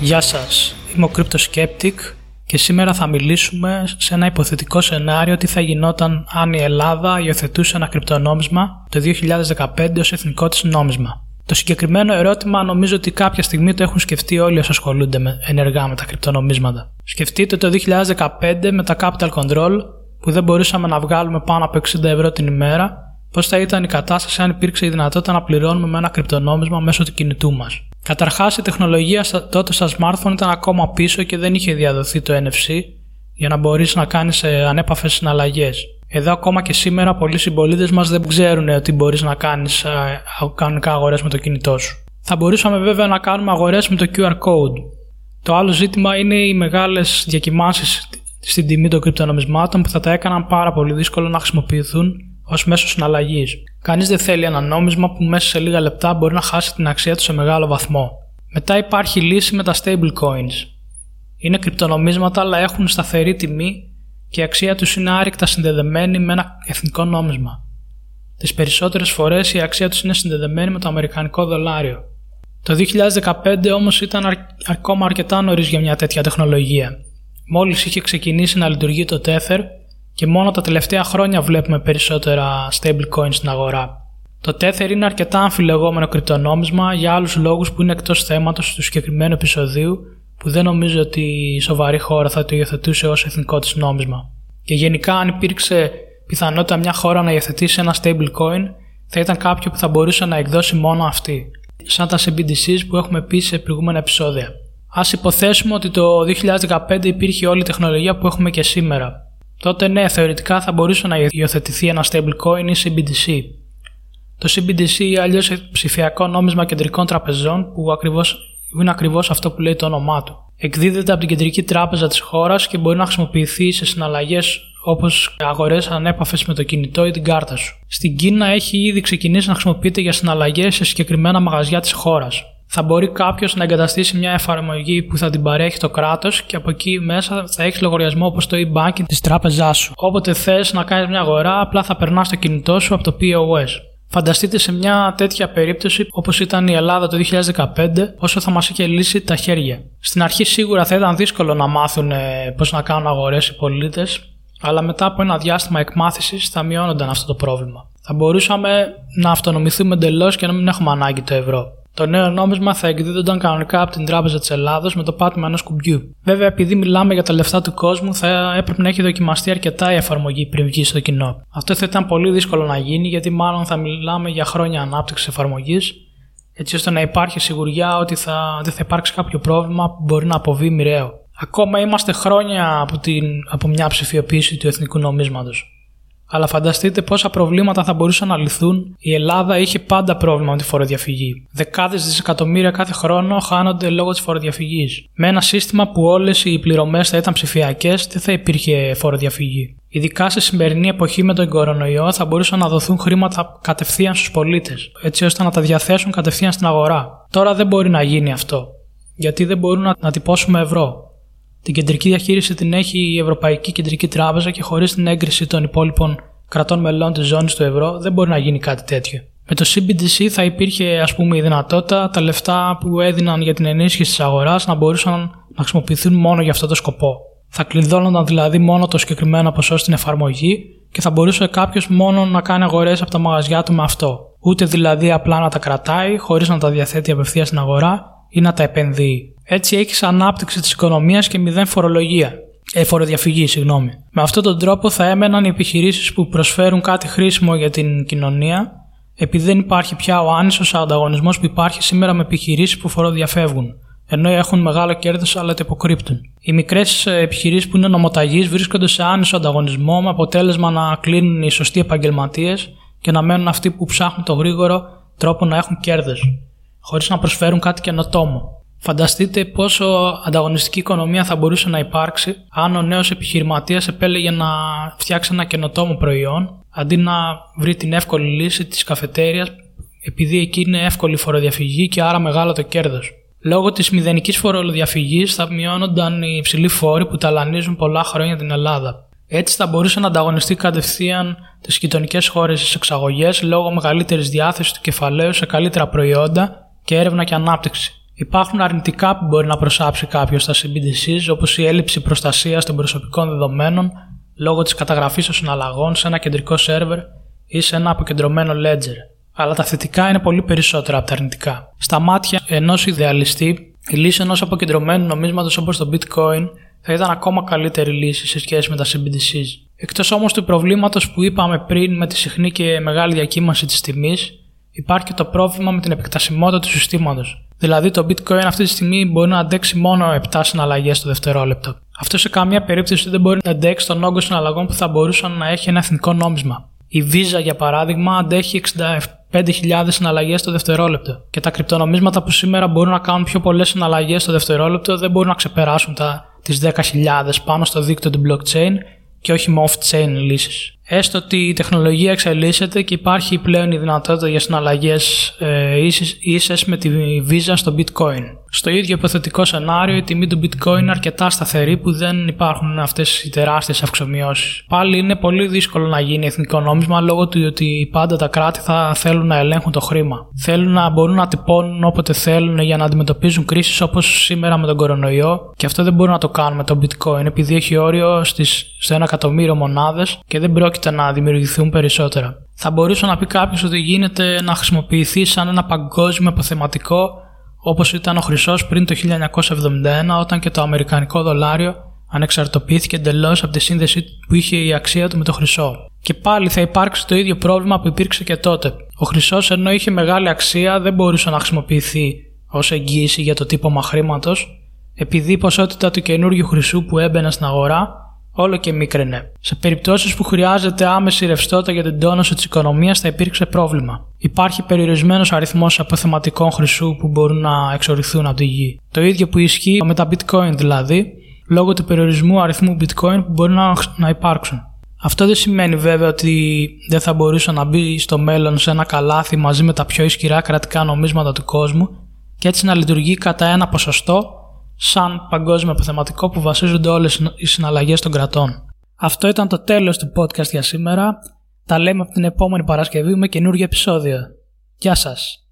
Γεια σας, είμαι ο Crypto και σήμερα θα μιλήσουμε σε ένα υποθετικό σενάριο τι θα γινόταν αν η Ελλάδα υιοθετούσε ένα κρυπτονόμισμα το 2015 ως εθνικό της νόμισμα. Το συγκεκριμένο ερώτημα νομίζω ότι κάποια στιγμή το έχουν σκεφτεί όλοι όσοι ασχολούνται με, ενεργά με τα κρυπτονομίσματα. Σκεφτείτε το 2015 με τα capital control που δεν μπορούσαμε να βγάλουμε πάνω από 60 ευρώ την ημέρα, πώς θα ήταν η κατάσταση αν υπήρξε η δυνατότητα να πληρώνουμε με ένα κρυπτονόμισμα μέσω του κινητού μας; Καταρχάς, η τεχνολογία τότε στα smartphone ήταν ακόμα πίσω και δεν είχε διαδοθεί το NFC για να μπορείς να κάνεις ε, ανέπαφες συναλλαγές. Εδώ ακόμα και σήμερα πολλοί συμπολίτες μας δεν ξέρουν ότι μπορείς να κάνεις ε, κανονικά αγορές με το κινητό σου. Θα μπορούσαμε βέβαια να κάνουμε αγορές με το QR code. Το άλλο ζήτημα είναι οι μεγάλες διακοιμάνσει στην τιμή των κρυπτονομισμάτων που θα τα έκαναν πάρα πολύ δύσκολο να χρησιμοποιηθούν ως μέσος συναλλαγής. Κανείς δεν θέλει ένα νόμισμα που μέσα σε λίγα λεπτά μπορεί να χάσει την αξία του σε μεγάλο βαθμό. Μετά υπάρχει λύση με τα stable coins. Είναι κρυπτονομίσματα αλλά έχουν σταθερή τιμή και η αξία τους είναι άρρηκτα συνδεδεμένη με ένα εθνικό νόμισμα. Τις περισσότερες φορές η αξία τους είναι συνδεδεμένη με το αμερικανικό δολάριο. Το 2015 όμως ήταν ακόμα αρκετά νωρίς για μια τέτοια τεχνολογία. Μόλις είχε ξεκινήσει να λειτουργεί το Tether και μόνο τα τελευταία χρόνια βλέπουμε περισσότερα stablecoins στην αγορά. Το Tether είναι αρκετά αμφιλεγόμενο κρυπτονόμισμα για άλλους λόγους που είναι εκτός θέματος του συγκεκριμένου επεισοδίου που δεν νομίζω ότι η σοβαρή χώρα θα το υιοθετούσε ως εθνικό της νόμισμα. Και γενικά, αν υπήρξε πιθανότητα μια χώρα να υιοθετήσει ένα stablecoin, θα ήταν κάποιο που θα μπορούσε να εκδώσει μόνο αυτή, σαν τα CBDCs που έχουμε πει σε προηγούμενα επεισόδια. Α υποθέσουμε ότι το 2015 υπήρχε όλη η τεχνολογία που έχουμε και σήμερα. Τότε ναι, θεωρητικά θα μπορούσε να υιοθετηθεί ένα stablecoin ή CBDC. Το CBDC ή αλλιώς ψηφιακό νόμισμα κεντρικών τραπεζών που ακριβώς, είναι ακριβώς αυτό που λέει το όνομά του. Εκδίδεται από την κεντρική τράπεζα της χώρας και μπορεί να χρησιμοποιηθεί σε συναλλαγές όπως αγορές ανέπαφες με το κινητό ή την κάρτα σου. Στην Κίνα έχει ήδη ξεκινήσει να χρησιμοποιείται για συναλλαγές σε συγκεκριμένα μαγαζιά της χώρας θα μπορεί κάποιος να εγκαταστήσει μια εφαρμογή που θα την παρέχει το κράτος και από εκεί μέσα θα έχεις λογαριασμό όπως το e-banking της τράπεζάς σου. Όποτε θες να κάνεις μια αγορά, απλά θα περνάς το κινητό σου από το POS. Φανταστείτε σε μια τέτοια περίπτωση όπως ήταν η Ελλάδα το 2015, όσο θα μας είχε λύσει τα χέρια. Στην αρχή σίγουρα θα ήταν δύσκολο να μάθουν ε, πώς να κάνουν αγορές οι πολίτες, αλλά μετά από ένα διάστημα εκμάθησης θα μειώνονταν αυτό το πρόβλημα. Θα μπορούσαμε να αυτονομηθούμε εντελώς και να μην έχουμε ανάγκη το ευρώ. Το νέο νόμισμα θα εκδίδονταν κανονικά από την Τράπεζα της Ελλάδος με το πάτημα ενός κουμπιού. Βέβαια, επειδή μιλάμε για τα λεφτά του κόσμου, θα έπρεπε να έχει δοκιμαστεί αρκετά η εφαρμογή πριν βγει στο κοινό. Αυτό θα ήταν πολύ δύσκολο να γίνει, γιατί μάλλον θα μιλάμε για χρόνια ανάπτυξης εφαρμογής, έτσι ώστε να υπάρχει σιγουριά ότι θα, δεν θα υπάρξει κάποιο πρόβλημα που μπορεί να αποβεί μοιραίο. Ακόμα είμαστε χρόνια από, την, από μια ψηφιοποίηση του εθνικού νομίσματος. Αλλά φανταστείτε πόσα προβλήματα θα μπορούσαν να λυθούν. Η Ελλάδα είχε πάντα πρόβλημα με τη φοροδιαφυγή. Δεκάδες δισεκατομμύρια κάθε χρόνο χάνονται λόγω της φοροδιαφυγής. Με ένα σύστημα που όλες οι πληρωμές θα ήταν ψηφιακές, δεν θα υπήρχε φοροδιαφυγή. Ειδικά σε σημερινή εποχή με τον κορονοϊό θα μπορούσαν να δοθούν χρήματα κατευθείαν στους πολίτες, έτσι ώστε να τα διαθέσουν κατευθείαν στην αγορά. Τώρα δεν μπορεί να γίνει αυτό. Γιατί δεν μπορούν να τυπώσουμε ευρώ. Την κεντρική διαχείριση την έχει η Ευρωπαϊκή Κεντρική Τράπεζα και χωρίς την έγκριση των υπόλοιπων κρατών μελών της ζώνης του ευρώ δεν μπορεί να γίνει κάτι τέτοιο. Με το CBDC θα υπήρχε ας πούμε η δυνατότητα τα λεφτά που έδιναν για την ενίσχυση της αγοράς να μπορούσαν να χρησιμοποιηθούν μόνο για αυτό το σκοπό. Θα κλειδώνονταν δηλαδή μόνο το συγκεκριμένο ποσό στην εφαρμογή και θα μπορούσε κάποιος μόνο να κάνει αγορές από τα μαγαζιά του με αυτό. Ούτε δηλαδή απλά να τα κρατάει χωρίς να τα διαθέτει απευθείας στην αγορά ή να τα επενδύει. Έτσι έχεις ανάπτυξη της οικονομίας και μηδέν φορολογία. Ε, φοροδιαφυγή, συγγνώμη. Με αυτόν τον τρόπο θα έμεναν οι επιχειρήσεις που προσφέρουν κάτι χρήσιμο για την κοινωνία, επειδή δεν υπάρχει πια ο άνισος ανταγωνισμός που υπάρχει σήμερα με επιχειρήσεις που φοροδιαφεύγουν, ενώ έχουν μεγάλο κέρδος αλλά το υποκρύπτουν. Οι μικρές επιχειρήσεις που είναι νομοταγείς βρίσκονται σε άνισο ανταγωνισμό με αποτέλεσμα να κλείνουν οι σωστοί επαγγελματίες και να μένουν αυτοί που ψάχνουν το γρήγορο τρόπο να έχουν κέρδος, χωρίς να προσφέρουν κάτι καινοτόμο. Φανταστείτε πόσο ανταγωνιστική οικονομία θα μπορούσε να υπάρξει αν ο νέος επιχειρηματίας επέλεγε να φτιάξει ένα καινοτόμο προϊόν αντί να βρει την εύκολη λύση της καφετέριας επειδή εκεί είναι εύκολη φοροδιαφυγή και άρα μεγάλο το κέρδος. Λόγω της μηδενικής φοροδιαφυγής θα μειώνονταν οι υψηλοί φόροι που ταλανίζουν πολλά χρόνια την Ελλάδα. Έτσι θα μπορούσε να ανταγωνιστεί κατευθείαν τις γειτονικές χώρες στις εξαγωγές λόγω μεγαλύτερης διάθεσης του κεφαλαίου σε καλύτερα προϊόντα και έρευνα και ανάπτυξη Υπάρχουν αρνητικά που μπορεί να προσάψει κάποιος στα CBDCs, όπως η έλλειψη προστασίας των προσωπικών δεδομένων λόγω της καταγραφής των συναλλαγών σε ένα κεντρικό σερβερ ή σε ένα αποκεντρωμένο ledger. Αλλά τα θετικά είναι πολύ περισσότερα από τα αρνητικά. Στα μάτια ενός ιδεαλιστή, η λύση ενός αποκεντρωμένου νομίσματος όπως το Bitcoin θα ήταν ακόμα καλύτερη λύση σε σχέση με τα CBDCs. Εκτός όμως του προβλήματος που είπαμε πριν με τη συχνή και μεγάλη διακύμανση της τιμής, υπάρχει και το πρόβλημα με την επεκτασιμότητα του συστήματος. Δηλαδή το bitcoin αυτή τη στιγμή μπορεί να αντέξει μόνο 7 συναλλαγές το δευτερόλεπτο. Αυτό σε καμία περίπτωση δεν μπορεί να αντέξει τον όγκο συναλλαγών που θα μπορούσαν να έχει ένα εθνικό νόμισμα. Η Visa για παράδειγμα αντέχει 65.000 συναλλαγές το δευτερόλεπτο. Και τα κρυπτονομίσματα που σήμερα μπορούν να κάνουν πιο πολλές συναλλαγές το δευτερόλεπτο δεν μπορούν να ξεπεράσουν τα, τις 10.000 πάνω στο δίκτυο του blockchain και όχι με off-chain λύσεις. Έστω ότι η τεχνολογία εξελίσσεται και υπάρχει πλέον η δυνατότητα για συναλλαγές ε, ίσες, με τη Visa στο Bitcoin. Στο ίδιο υποθετικό σενάριο η τιμή του Bitcoin είναι αρκετά σταθερή που δεν υπάρχουν αυτές οι τεράστιες αυξομοιώσεις. Πάλι είναι πολύ δύσκολο να γίνει εθνικό νόμισμα λόγω του ότι πάντα τα κράτη θα θέλουν να ελέγχουν το χρήμα. Θέλουν να μπορούν να τυπώνουν όποτε θέλουν για να αντιμετωπίζουν κρίσεις όπως σήμερα με τον κορονοϊό και αυτό δεν μπορούν να το κάνουν με το Bitcoin επειδή έχει όριο στις, σε ένα εκατομμύριο μονάδες και δεν πρόκειται πρόκειται να δημιουργηθούν περισσότερα. Θα μπορούσε να πει κάποιος ότι γίνεται να χρησιμοποιηθεί σαν ένα παγκόσμιο αποθεματικό όπως ήταν ο χρυσός πριν το 1971 όταν και το αμερικανικό δολάριο ανεξαρτοποιήθηκε εντελώς από τη σύνδεση που είχε η αξία του με το χρυσό. Και πάλι θα υπάρξει το ίδιο πρόβλημα που υπήρξε και τότε. Ο χρυσός ενώ είχε μεγάλη αξία δεν μπορούσε να χρησιμοποιηθεί ως εγγύηση για το τύπωμα χρήματος, επειδή η ποσότητα του καινούργιου χρυσού που έμπαινε στην αγορά όλο και μίκραινε. Σε περιπτώσεις που χρειάζεται άμεση ρευστότητα για την τόνωση της οικονομίας θα υπήρξε πρόβλημα. Υπάρχει περιορισμένος αριθμός αποθεματικών χρυσού που μπορούν να εξοριθούν από τη γη. Το ίδιο που ισχύει με τα bitcoin δηλαδή, λόγω του περιορισμού αριθμού bitcoin που μπορεί να, να υπάρξουν. Αυτό δεν σημαίνει βέβαια ότι δεν θα μπορούσε να μπει στο μέλλον σε ένα καλάθι μαζί με τα πιο ισχυρά κρατικά νομίσματα του κόσμου και έτσι να λειτουργεί κατά ένα ποσοστό σαν παγκόσμιο αποθεματικό που βασίζονται όλες οι συναλλαγές των κρατών. Αυτό ήταν το τέλος του podcast για σήμερα. Τα λέμε από την επόμενη Παρασκευή με καινούργιο επεισόδιο. Γεια σας!